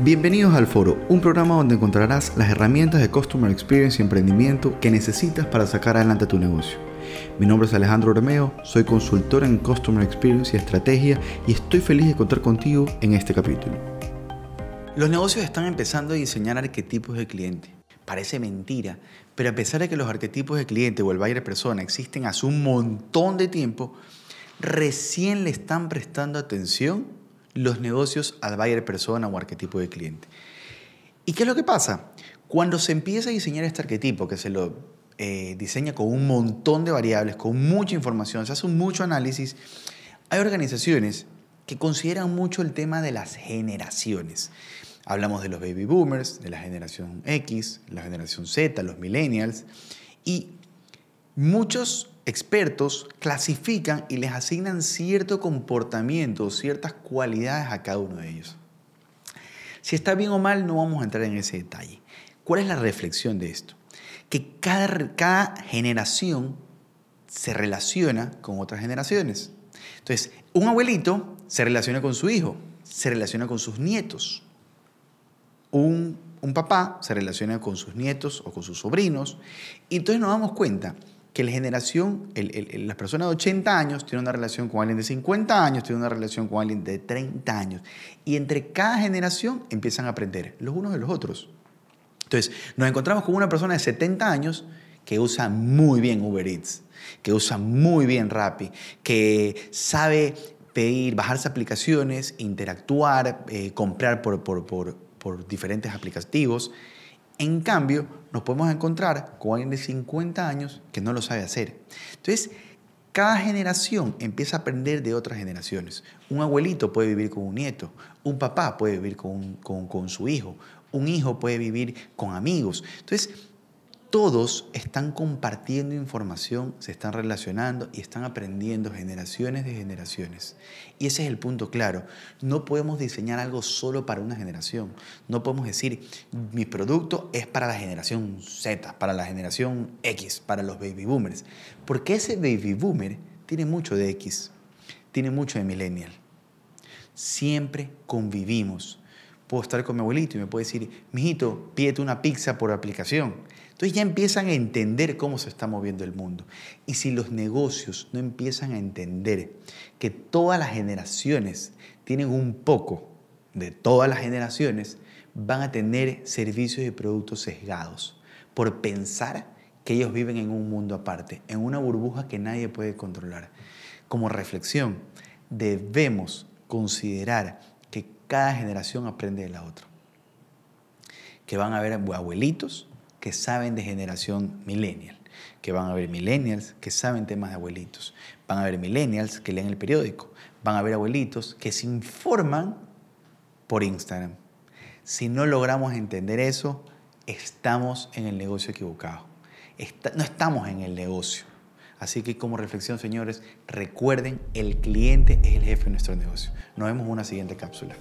Bienvenidos al Foro, un programa donde encontrarás las herramientas de Customer Experience y emprendimiento que necesitas para sacar adelante tu negocio. Mi nombre es Alejandro Romeo, soy consultor en Customer Experience y Estrategia y estoy feliz de contar contigo en este capítulo. Los negocios están empezando a diseñar arquetipos de cliente. Parece mentira, pero a pesar de que los arquetipos de cliente o el buyer persona existen hace un montón de tiempo, recién le están prestando atención los negocios al buyer persona o arquetipo de cliente. ¿Y qué es lo que pasa? Cuando se empieza a diseñar este arquetipo, que se lo eh, diseña con un montón de variables, con mucha información, se hace mucho análisis, hay organizaciones que consideran mucho el tema de las generaciones. Hablamos de los baby boomers, de la generación X, la generación Z, los millennials, y muchos expertos clasifican y les asignan cierto comportamiento, ciertas cualidades a cada uno de ellos. Si está bien o mal, no vamos a entrar en ese detalle. ¿Cuál es la reflexión de esto? Que cada, cada generación se relaciona con otras generaciones. Entonces, un abuelito se relaciona con su hijo, se relaciona con sus nietos. Un, un papá se relaciona con sus nietos o con sus sobrinos. Y entonces nos damos cuenta que la generación, las personas de 80 años tienen una relación con alguien de 50 años, tienen una relación con alguien de 30 años. Y entre cada generación empiezan a aprender los unos de los otros. Entonces, nos encontramos con una persona de 70 años que usa muy bien Uber Eats, que usa muy bien Rappi, que sabe pedir, bajarse aplicaciones, interactuar, eh, comprar por, por, por, por diferentes aplicativos en cambio, nos podemos encontrar con alguien de 50 años que no lo sabe hacer. Entonces, cada generación empieza a aprender de otras generaciones. Un abuelito puede vivir con un nieto, un papá puede vivir con, con, su hijo, un hijo puede vivir con amigos. Entonces, todos están compartiendo información, se están relacionando y están aprendiendo generaciones de generaciones. Y ese es el punto claro. No podemos diseñar algo solo para una generación. No podemos decir, mi producto es para la generación Z, para la generación X, para los baby boomers. Porque ese baby boomer tiene mucho de X, tiene mucho de millennial. Siempre convivimos. Puedo estar con mi abuelito y me puede decir, mijito, pídete una pizza por aplicación entonces ya empiezan a entender cómo se está moviendo el mundo. Y si los negocios no empiezan a entender que todas las generaciones tienen un poco de todas las generaciones, van a tener servicios y productos sesgados por pensar que ellos viven en un mundo aparte, en una burbuja que nadie puede controlar. Como reflexión, debemos considerar que cada generación aprende de la otra. Que van a haber abuelitos que saben de generación millennial, que van a ver millennials que saben temas de abuelitos, van a ver millennials que leen el periódico, van a ver abuelitos que se informan por Instagram. Si no logramos entender eso, estamos en el negocio equivocado. no estamos en el negocio. Así que como reflexión, señores, recuerden, el cliente es el jefe de nuestro negocio. Nos vemos en una siguiente cápsula.